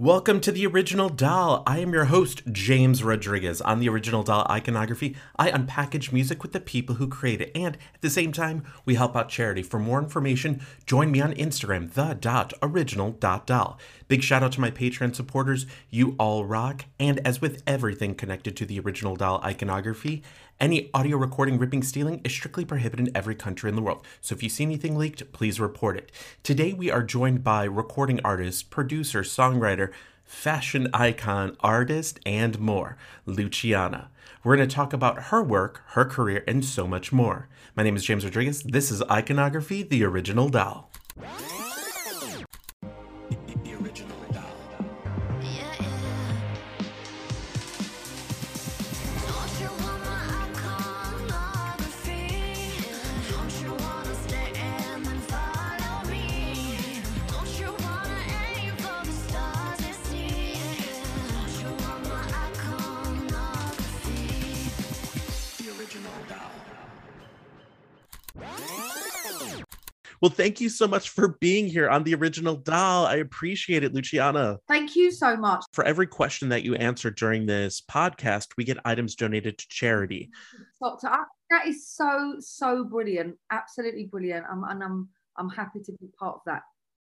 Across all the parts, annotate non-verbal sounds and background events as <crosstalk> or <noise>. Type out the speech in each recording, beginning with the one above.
Welcome to the Original Doll. I am your host, James Rodriguez. On the Original Doll Iconography, I unpackage music with the people who create it, and at the same time, we help out charity. For more information, join me on Instagram, the.original.doll. Big shout out to my Patreon supporters. You all rock. And as with everything connected to the Original Doll Iconography, any audio recording, ripping, stealing is strictly prohibited in every country in the world. So if you see anything leaked, please report it. Today we are joined by recording artist, producer, songwriter, fashion icon, artist, and more, Luciana. We're going to talk about her work, her career, and so much more. My name is James Rodriguez. This is Iconography, the original doll. Well, thank you so much for being here on the original doll. I appreciate it, Luciana. Thank you so much. For every question that you answer during this podcast, we get items donated to charity. Doctor, that is so so brilliant. Absolutely brilliant. I'm, and I'm I'm happy to be part of that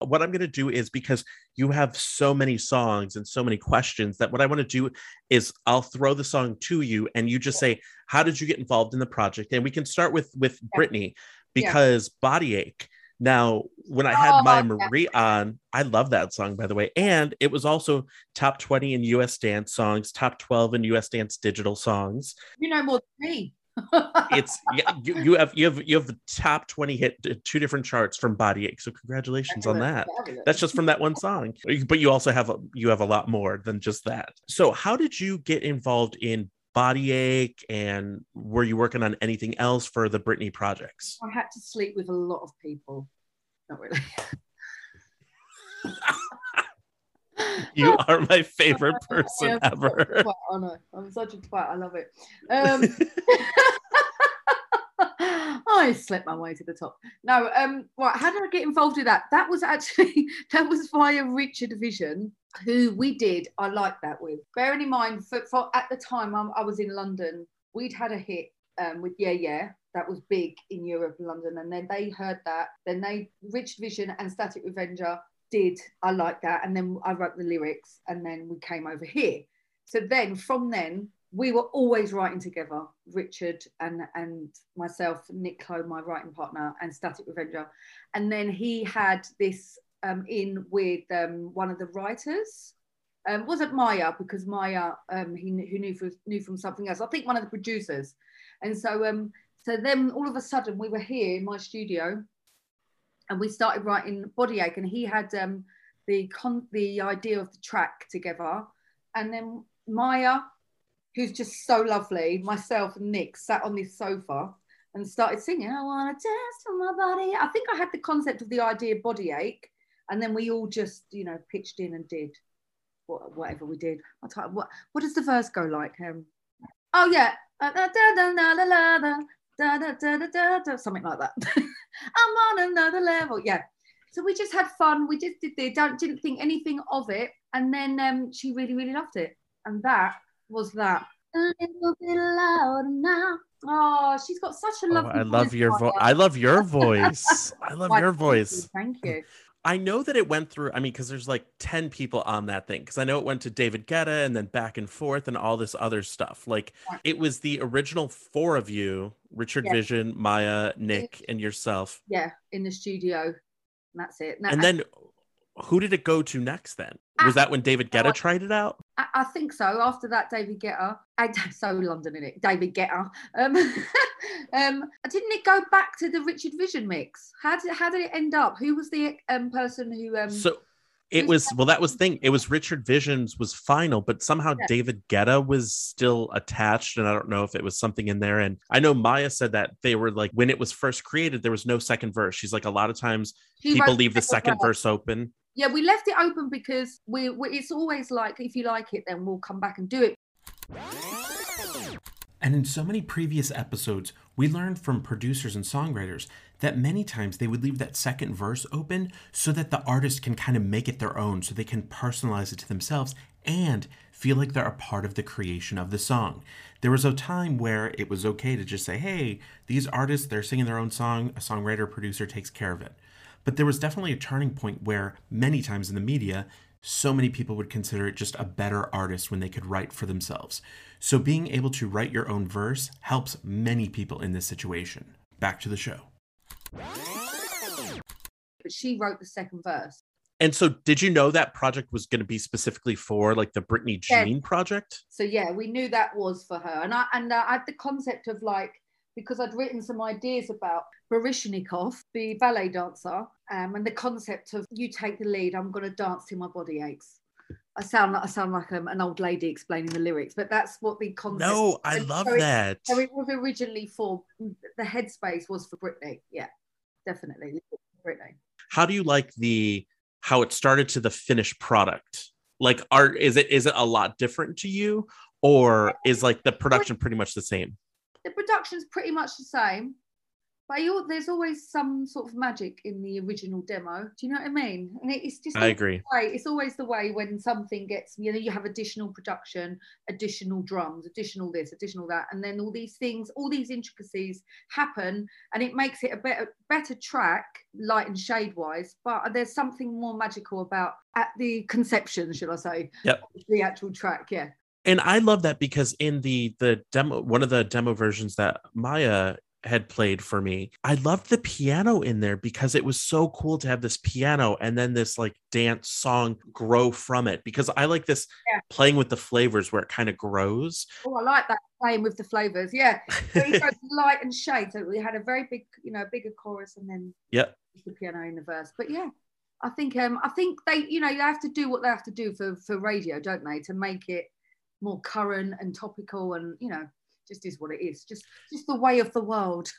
what I'm going to do is because you have so many songs and so many questions that what I want to do is I'll throw the song to you and you just say how did you get involved in the project and we can start with with yeah. Britney because yeah. Body Ache now, when I had oh, Maya Marie on, I love that song, by the way. And it was also top 20 in US dance songs, top 12 in US dance digital songs. You know more than me. <laughs> it's yeah, you, you, have you have you have the top 20 hit uh, two different charts from body ache so congratulations on that that's just from that one song but you also have a, you have a lot more than just that so how did you get involved in body ache and were you working on anything else for the Britney projects? I had to sleep with a lot of people. Not really. <laughs> you are my <laughs> favorite person ever. I know. I'm such a twat. I love it. Um, <laughs> I slept my way to the top. No, um, right. How did I get involved with that? That was actually that was via Richard Vision, who we did. I like that with. Bearing in mind, for, for at the time I'm, i was in London, we'd had a hit um, with Yeah Yeah. That was big in Europe and London, and then they heard that. Then they Richard Vision and Static Revenger did. I like that, and then I wrote the lyrics, and then we came over here. So then from then we were always writing together, Richard and and myself, Nick Clow, my writing partner, and Static Revenger. And then he had this um, in with um, one of the writers. Um, wasn't Maya because Maya um, he who knew knew from something else. I think one of the producers. And so um, so then all of a sudden we were here in my studio, and we started writing Body Ache, and he had um, the con- the idea of the track together, and then Maya who's just so lovely, myself and Nick sat on this sofa and started singing, I want to dance to my body. I think I had the concept of the idea body ache. And then we all just, you know, pitched in and did whatever we did. I'll what, what does the verse go like? Um, oh, yeah. Something like that. <laughs> I'm on another level. Yeah. So we just had fun. We just did the, don't, didn't think anything of it. And then um, she really, really loved it. And that was that. A little bit louder now. Oh, she's got such a lovely. Oh, I love your <laughs> voice. I love your voice. I love your voice. Thank you. I know that it went through. I mean, because there's like ten people on that thing. Because I know it went to David Guetta and then back and forth and all this other stuff. Like it was the original four of you: Richard yeah. Vision, Maya, Nick, and yourself. Yeah, in the studio. And that's it. and then who did it go to next then? Was that when David Guetta tried it out? I, I think so. After that, David Guetta, I, <laughs> so London in it, David Guetta. Um, <laughs> um, didn't it go back to the Richard Vision mix? How did how did it end up? Who was the um, person who? Um, so it was well that was thing it was richard visions was final but somehow yeah. david guetta was still attached and i don't know if it was something in there and i know maya said that they were like when it was first created there was no second verse she's like a lot of times she people leave the second verse open yeah we left it open because we, we it's always like if you like it then we'll come back and do it and in so many previous episodes we learned from producers and songwriters that many times they would leave that second verse open so that the artist can kind of make it their own, so they can personalize it to themselves and feel like they're a part of the creation of the song. There was a time where it was okay to just say, hey, these artists, they're singing their own song, a songwriter, producer takes care of it. But there was definitely a turning point where many times in the media, so many people would consider it just a better artist when they could write for themselves. So being able to write your own verse helps many people in this situation. Back to the show. But she wrote the second verse. And so, did you know that project was going to be specifically for like the Britney Jean project? So yeah, we knew that was for her, and I and uh, I had the concept of like because I'd written some ideas about Baryshnikov, the ballet dancer, um, and the concept of you take the lead, I'm going to dance till my body aches. I sound like I sound like um, an old lady explaining the lyrics, but that's what the concept. No, I love so that. It, so it was originally for the headspace was for Britney. Yeah, definitely Britney. How do you like the how it started to the finished product? Like, art is it is it a lot different to you, or is like the production pretty much the same? The production's pretty much the same. But you, there's always some sort of magic in the original demo. Do you know what I mean? And it's just I agree. Way, it's always the way when something gets, you know, you have additional production, additional drums, additional this, additional that, and then all these things, all these intricacies happen, and it makes it a better, better track, light and shade wise. But there's something more magical about at the conception, should I say? Yep. The actual track, yeah and i love that because in the the demo one of the demo versions that maya had played for me. I loved the piano in there because it was so cool to have this piano and then this like dance song grow from it because I like this yeah. playing with the flavors where it kind of grows. Oh, I like that playing with the flavors. Yeah. <laughs> So light and shade. So we had a very big, you know, bigger chorus and then yeah, the piano in the verse. But yeah, I think um I think they, you know, they have to do what they have to do for for radio, don't they, to make it more current and topical and you know just is what it is. Just just the way of the world.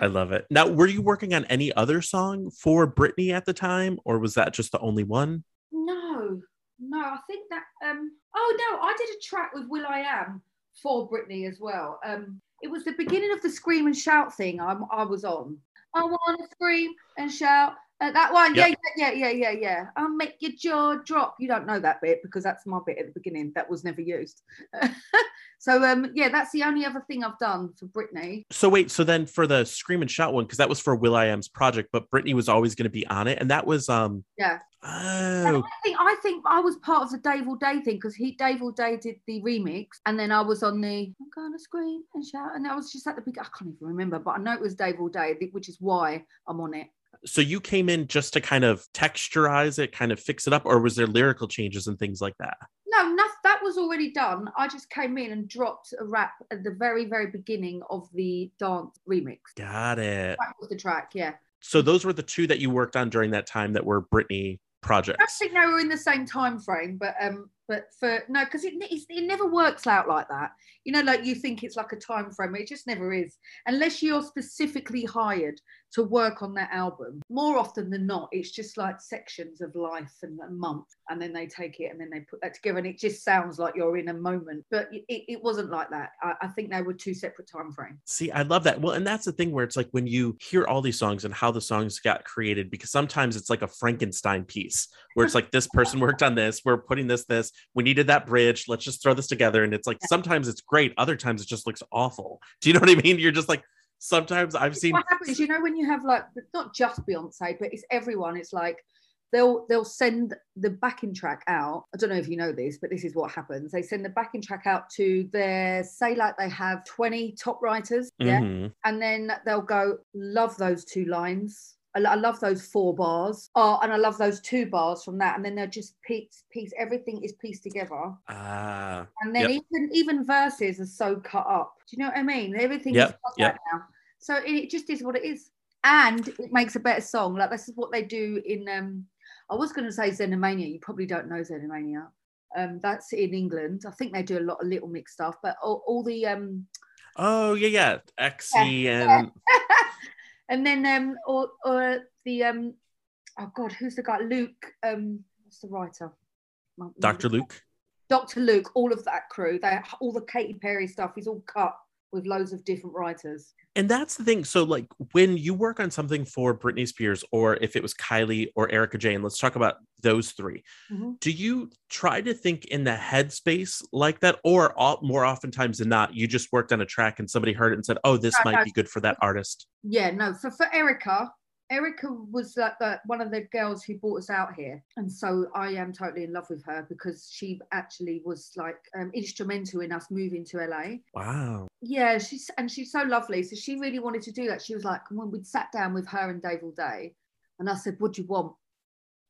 I love it. Now were you working on any other song for britney at the time or was that just the only one? No no i think that um oh no i did a track with Will I Am for britney as well. Um it was the beginning of the scream and shout thing i'm i was on. I want to scream and shout uh, that one, yep. yeah, yeah, yeah, yeah, yeah. I'll make your jaw drop. You don't know that bit because that's my bit at the beginning that was never used. <laughs> so, um, yeah, that's the only other thing I've done for Britney. So wait, so then for the Scream and Shout one, because that was for Will I Am's project, but Britney was always going to be on it, and that was um, yeah. Oh. I think I think I was part of the Dave Audé thing because he Dave Audé did the remix, and then I was on the I'm gonna scream and shout, and I was just at the big. I can't even remember, but I know it was Dave Audé, which is why I'm on it. So you came in just to kind of texturize it, kind of fix it up, or was there lyrical changes and things like that? No, nothing, that was already done. I just came in and dropped a rap at the very, very beginning of the dance remix. Got it. That was the track, yeah. So those were the two that you worked on during that time that were Britney projects. I think they were in the same time frame, but um, but for no, because it, it never works out like that. You know, like you think it's like a time frame, it just never is, unless you're specifically hired to work on that album. More often than not, it's just like sections of life and a month, and then they take it and then they put that together, and it just sounds like you're in a moment. But it, it wasn't like that. I, I think they were two separate time frames. See, I love that. Well, and that's the thing where it's like when you hear all these songs and how the songs got created, because sometimes it's like a Frankenstein piece where it's like this person worked on this, we're putting this, this, we needed that bridge, let's just throw this together. And it's like sometimes it's great, other times it just looks awful. Do you know what I mean? You're just like, sometimes I've seen. What happens, you know, when you have like not just Beyonce, but it's everyone. It's like they'll they'll send the backing track out. I don't know if you know this, but this is what happens. They send the backing track out to their say like they have twenty top writers, yeah, mm-hmm. and then they'll go love those two lines. I, love those four bars. Oh, and I love those two bars from that. And then they're just piece, piece, everything is pieced together. Ah. and then yep. even even verses are so cut up. Do you know what I mean? Everything yep. is cut yep. now. So it just is what it is. And it makes a better song. Like this is what they do in um I was gonna say Xenomania. You probably don't know Xenomania. Um that's in England. I think they do a lot of little mix stuff, but all, all the um Oh yeah, yeah. Exy yeah. and <laughs> and then um or or the um oh god who's the guy Luke um what's the writer Dr. Luke Dr. Luke all of that crew they all the Katy Perry stuff is all cut with loads of different writers. And that's the thing. So, like, when you work on something for Britney Spears, or if it was Kylie or Erica Jayne, let's talk about those 3 Mm-hmm. Do you try to think in the headspace like that, or all, more oftentimes than not, you just worked on a track and somebody heard it and said, "Oh, this No, might no. be good for that <laughs> artist." Yeah, no, for, for Erica, Erica was like the, one of the girls who brought us out here. And so I am totally in love with her because she actually was like um, instrumental in us moving to LA. Wow. Yeah, she's and she's so lovely. So she really wanted to do that. She was like, when we'd sat down with her and Dave Audé, and I said, What do you want?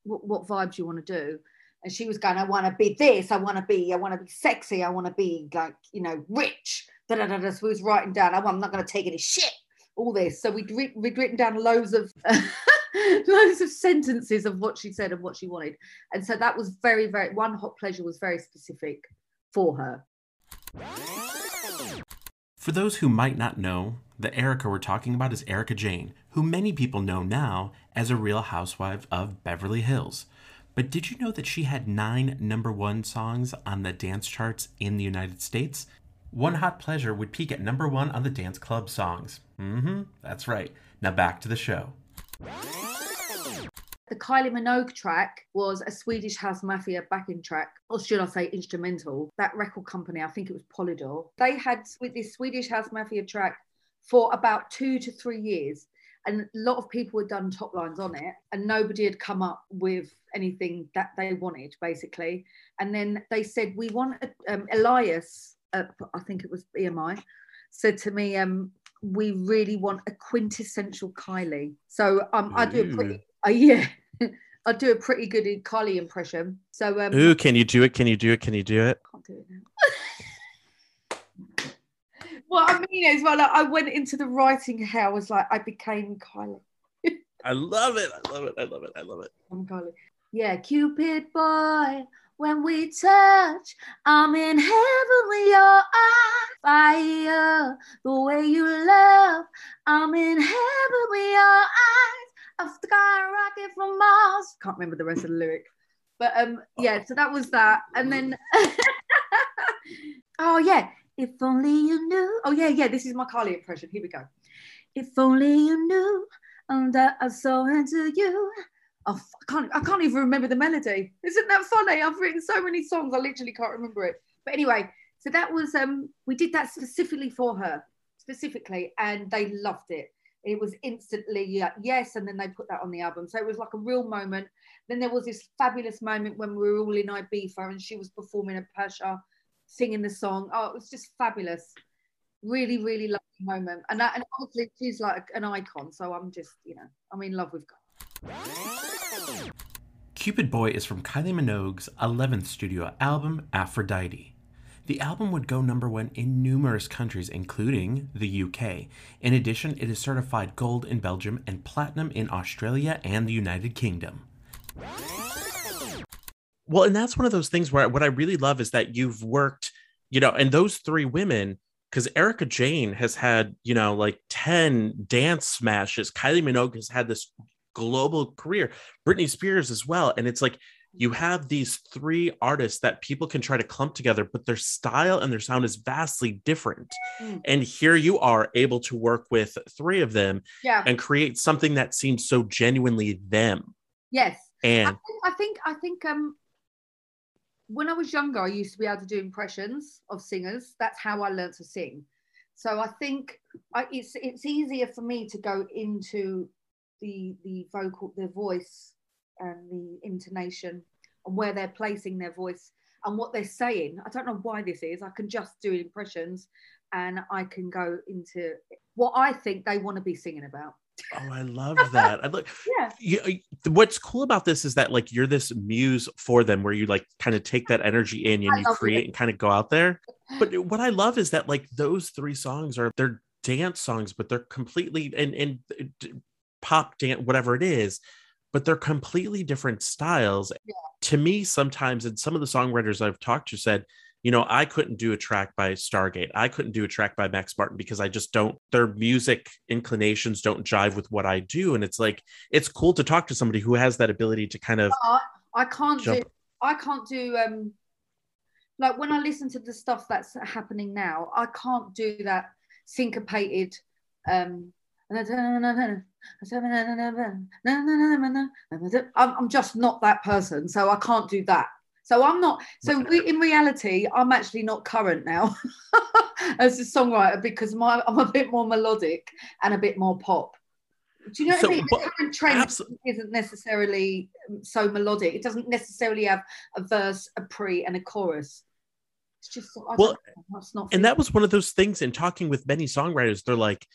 What, what vibe do you want to do? And she was going, I want to be this, I want to be, I want to be sexy, I want to be like, you know, rich. Da, da, da. So we was writing down, "Oh, I'm not going to take any shit, all this. So we'd, writ- we'd written down loads of <laughs> loads of sentences of what she said and what she wanted. And so that was very, very one hot pleasure was very specific for her. For those who might not know, the Erica we're talking about is Erica Jayne, who many people know now as a real housewife of Beverly Hills. But did you know that she had nine number one songs on the dance charts in the United States? One Hot Pleasure would peak at number one on the dance club songs. Mm hmm, that's right. Now back to the show. The Kylie Minogue track was a Swedish House Mafia backing track, or should I say instrumental. That record company, I think it was Polydor, they had with this Swedish House Mafia track for about two to three years. And a lot of people had done top lines on it, and nobody had come up with anything that they wanted, basically. And then they said, We want um, Elias, uh, I think it was BMI, said to me, um, We really want a quintessential Kylie. So um, I do a pretty uh, <laughs> yeah, I do a pretty good Kylie impression. So um, Ooh, can you do it? Can you do it? Can you do it? can't do it now. <laughs> what I mean is, well, like, I went into the writing hell. I was like I became Kylie. <laughs> I love it. I love it. I love it. I love it. I'm Kylie. Yeah, Cupid boy. When we touch, I'm in heaven with your eyes. Fire, the way you love. I'm in heaven with your eyes. I've A skyrocket from Mars. Can't remember the rest of the lyric. But um, yeah, so that was that. And then <laughs> oh yeah, if only you knew. Oh yeah, yeah, this is my Carly impression. Here we go. If only you knew um, that I saw into you. Oh, I can't I can't even remember the melody. Isn't that funny? I've written so many songs, I literally can't remember it. But anyway, so that was um we did that specifically for her, specifically, and they loved it. It was instantly yes, and then they put that on the album. So it was like a real moment. Then there was this fabulous moment when we were all in Ibiza and she was performing at Pacha, singing the song. Oh, it was just fabulous. Really, really lovely moment. And that, and obviously she's like an icon. So I'm just, you know, I'm in love with Cupid Boy is from Kylie Minogue's 11th studio album, Aphrodite. The album would go number one in numerous countries, including the UK. In addition, it is certified gold in Belgium and platinum in Australia and the United Kingdom. Well, and that's one of those things where what I really love is that you've worked, you know, and those three women, because Erica Jayne has had, you know, like 10 dance smashes. Kylie Minogue has had this global career, Britney Spears as well. And it's like you have these three artists that people can try to clump together, but their style and their sound is vastly different. Mm. And here you are able to work with three of them Yeah. and create something that seems so genuinely them. Yes. I And think, I think I think um when I was younger, I used to be able to do impressions of singers. That's how I learned to sing. So I think I, it's it's easier for me to go into the the vocal, the voice, and the intonation, and where they're placing their voice and what they're saying. I don't know why this is. I can just do impressions, and I can go into what I think they want to be singing about. oh, I love that. I look. <laughs> Yeah. you, uh, what's cool about this is that like you're this muse for them where you like kind of take that energy in I and you create it. and kind of go out there but what i love is that like those three songs are they're dance songs but they're completely and and uh, pop dance whatever it is but they're completely different styles Yeah. to me sometimes and some of the songwriters i've talked to said you know i couldn't do a track by stargate i couldn't do a track by max martin because i just don't their music inclinations don't jive with what i do and it's like it's cool to talk to somebody who has that ability to kind of I can't do I can't do um like when I listen to the stuff that's happening now, I can't do that syncopated. Um, I'm, I'm just not that person, so I can't do that. So I'm not. So in reality, I'm actually not current now <laughs> as a songwriter because my I'm a bit more melodic and a bit more pop. Do you know so, what I mean? The current trend absolutely. isn't necessarily um, so melodic. It doesn't necessarily have a verse, a pre, and a chorus. It's just I well, that's not. And that was one of those things in talking with many songwriters. They're like,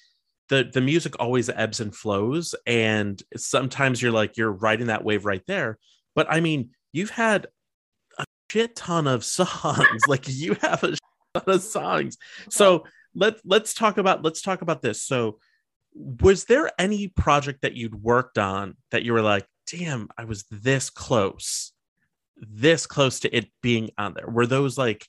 the the music always ebbs and flows, and sometimes you're like you're riding that wave right there. But I mean, you've had a shit ton of <laughs> songs. like you have a ton of songs. So let let's talk about let's talk about this. So was there any project that you'd worked on that you were like, damn, I was this close, this close to it being on there? Were those like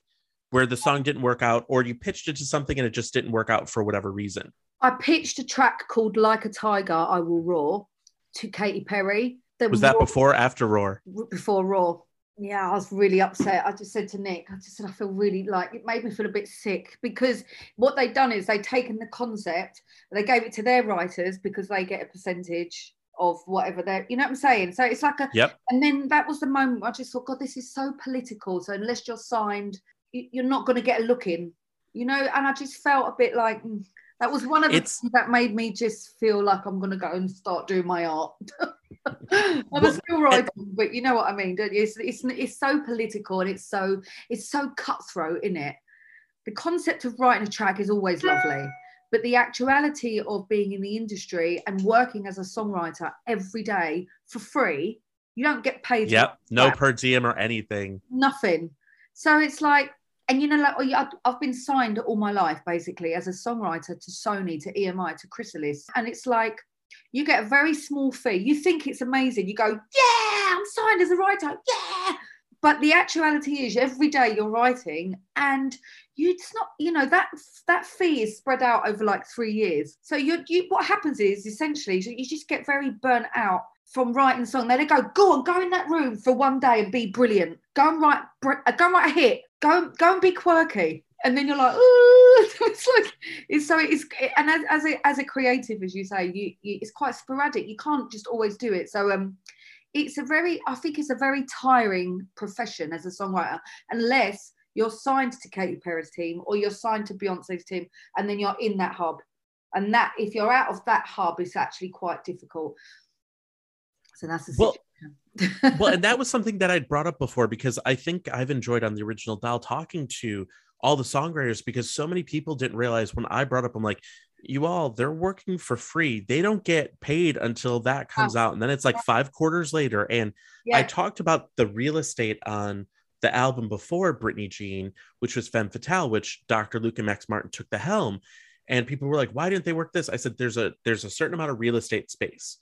where the song didn't work out, or you pitched it to something and it just didn't work out for whatever reason? I pitched a track called Like a Tiger, I Will Roar to Katy Perry. was that before after Roar? Before Roar yeah, I was really upset. I just said to Nick, I just said I feel really like it made me feel a bit sick because what they'd done is they'd taken the concept, they gave it to their writers because they get a percentage of whatever they're, you know what I'm saying? So it's like a, yep. And then that was the moment I just thought, God, this is so political. So unless you're signed, you're not going to get a look in, you know. And I just felt a bit like mm, that was one of the it's... things that made me just feel like I'm going to go and start doing my art. <laughs> I'm a still writer, but you know what I mean. It's, it's it's so political and it's so it's so cutthroat in it. The concept of writing a track is always lovely, but the actuality of being in the industry and working as a songwriter every day for free, you don't get paid. Yep, no per diem or anything. Nothing. So it's like, and you know, like I've been signed all my life basically as a songwriter to Sony, to EMI, to Chrysalis, and it's like you get a very small fee. You think it's amazing. You go, yeah, I'm signed as a writer. Yeah. But the actuality is every day you're writing and you it's not, you know, that that fee is spread out over like three years. So you you what happens is essentially you just get very burnt out from writing song. They go, go on, go in that room for one day and be brilliant. Go and write, go and write a hit. Go, go and be quirky and then you're like, <laughs> it's like it's so it's and as, as a as a creative, as you say, you, you it's quite sporadic. You can't just always do it. So um, it's a very I think it's a very tiring profession as a songwriter, unless you're signed to Katy Perry's team or you're signed to Beyonce's team, and then you're in that hub. And that if you're out of that hub, it's actually quite difficult. So that's the well, <laughs> well, and that was something that I'd brought up before because I think I've enjoyed on the original doll talking to all the songwriters because so many people didn't realize when I brought up, I'm like, you all, they're working for free. They don't get paid until that comes oh. out. And then it's like five quarters later. And yeah. I talked about the real estate on the album before Britney Jean, which was Femme Fatale, which Dr. Luke and Max Martin took the helm. And people were like, why didn't they work this? I said, there's a there's a certain amount of real estate space.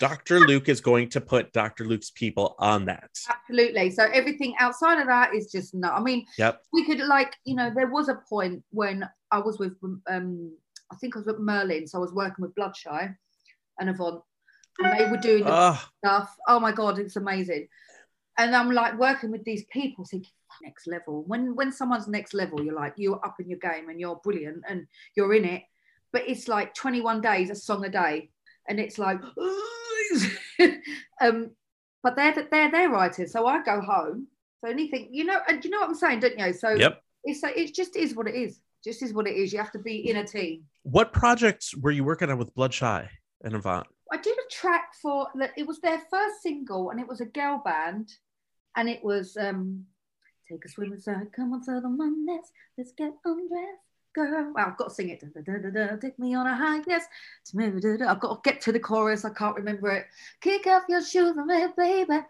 Dr. Luke is going to put Dr. Luke's people on that. Absolutely. So everything outside of that is just not. I mean, yep. we could like, you know, there was a point when I was with um I think I was with Murlyn, so I was working with Bloodshy and Avant, and they were doing oh. stuff. Oh my god, it's amazing. And I'm like working with these people, thinking next level. When when someone's next level, you're like you're up in your game and you're brilliant and you're in it. But it's like 21 days, a song a day and it's like, <laughs> um, but they're they're their writers. So I go home. So anything, you know, and you know what I'm saying, don't you? So yep. it's it just is what it is. Just is what it is. You have to be in a team. What projects were you working on with Bloodshy and Avant? I did a track for that, it was their first single, and it was a girl band, and it was um, take a swim inside, come on, the let's let's get undressed girl. Well, I've got to sing it. Da, da, da, Take me on a high, yes. I've got to get to the chorus. I can't remember it. Kick off your shoes for me, baby.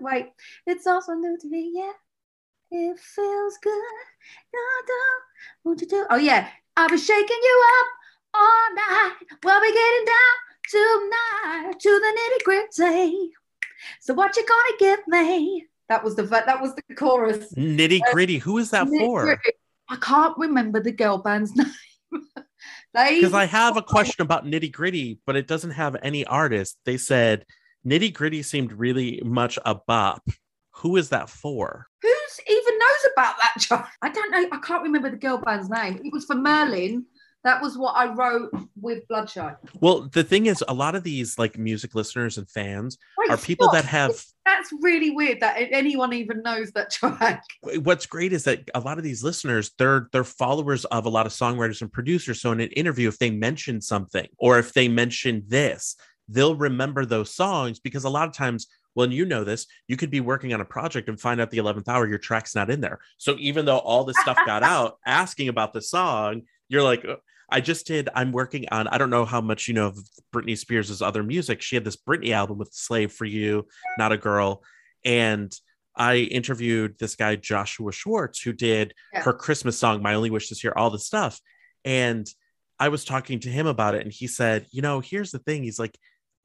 Wait, it's also new to me, yeah. It feels good. Want to do. Oh yeah, I'll be shaking you up all night. We'll be getting down tonight to the nitty gritty. So what you gonna give me? That was the that was the chorus. Nitty gritty. Uh, Who is that for? I can't remember the girl band's <laughs> name. Because I have a question about nitty gritty, but it doesn't have any artist. They said nitty gritty seemed really much a bop. Who is that for? Who's even knows about that? I don't know. I can't remember the girl band's name. It was for Murlyn. That was what I wrote with Bloodshy. Well, the thing is, a lot of these like music listeners and fans Wait, are people stop. that have. That's really weird that anyone even knows that track. <laughs> What's great is that a lot of these listeners, they're they're followers of a lot of songwriters and producers. So in an interview, if they mention something or if they mention this, they'll remember those songs because a lot of times well, and you know this, you could be working on a project and find out the 11th hour your track's not in there. So even though all this stuff got <laughs> out asking about the song, you're like, "Uh, I just did, I'm working on, I don't know how much you know of Britney Spears' other music. She had this Britney album with Slave for You, Not a Girl. And I interviewed this guy, Joshua Schwartz, who did Yeah. her Christmas song, My Only Wish This Year, all this stuff. And I was talking to him about it, and he said, You know, here's the thing. He's like,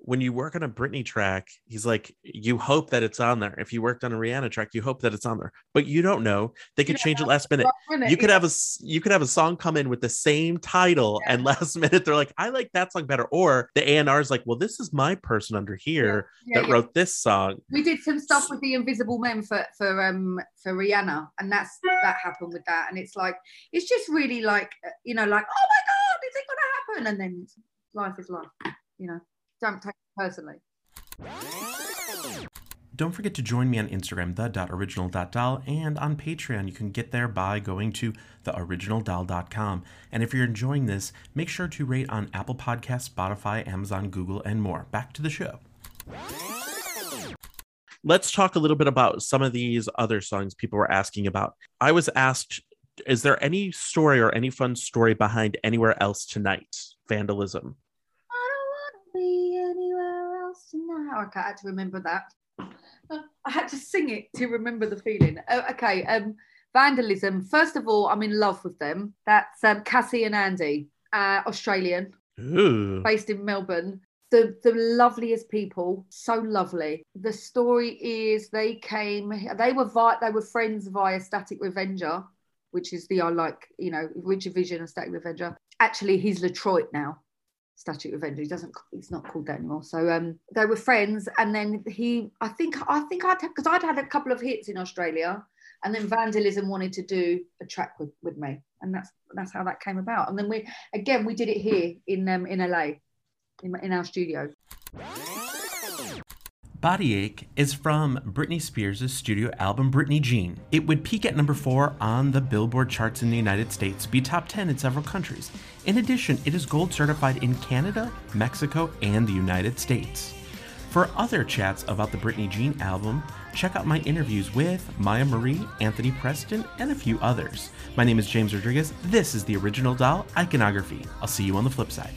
when you work on a Britney track, he's like, you hope that it's on there. If you worked on a Rihanna track, you hope that it's on there, but you don't know. They could Yeah, change it last minute. You could have a you could have a song come in with the same title, and <laughs> last minute they're like, I like that song better. Or the A and R is like, well, this is my person under here Yeah, that yeah. wrote this song. We did some stuff with the Invisible Men for for um for Rihanna, and that's that happened with that. And it's like it's just really like uh, you know like oh my god, is it gonna happen? And then life is life, you know. Don't take it personally. Don't forget to join me on Instagram, the.original.doll, and on Patreon. You can get there by going to theoriginaldoll.com. And if you're enjoying this, make sure to rate on Apple Podcasts, Spotify, Amazon, Google, and more. Back to the show. Let's talk a little bit about some of these other songs people were asking about. I was asked, is there any story or any fun story behind Anywhere Else Tonight? Vandalism. I don't want to be anywhere else tonight. Okay, I had to remember that. I had to sing it to remember the feeling. Oh, okay, um, vandalism. First of all, I'm in love with them. That's um, Cassie and Andy, uh, Australian, Ooh. based in Melbourne. The the loveliest people, so lovely. The story is they came, they were vi- they were friends via Static Revenger, which is the I like, you know, Richard Vision and Static Revenger. Actually, he's Latroit now. Static Revenger. He doesn't. He's not called that anymore. So um, they were friends, and then he. I think. I think I'd because I'd had a couple of hits in Australia, and then Vandalism wanted to do a track with, with me, and that's that's how that came about. And then we again we did it here in um, in LA, in, in our studio. Body Ache is from Britney Spears' studio album Britney Jean. It would peak at number 4 on the Billboard charts in the United States, be top 10 in several countries. In addition, it is gold certified in Canada, Mexico, and the United States. For other chats about the Britney Jean album, check out my interviews with Maya Marie, Anthony Preston, and a few others. My name is James Rodriguez. This is the Original Doll Iconography. I'll see you on the flip side.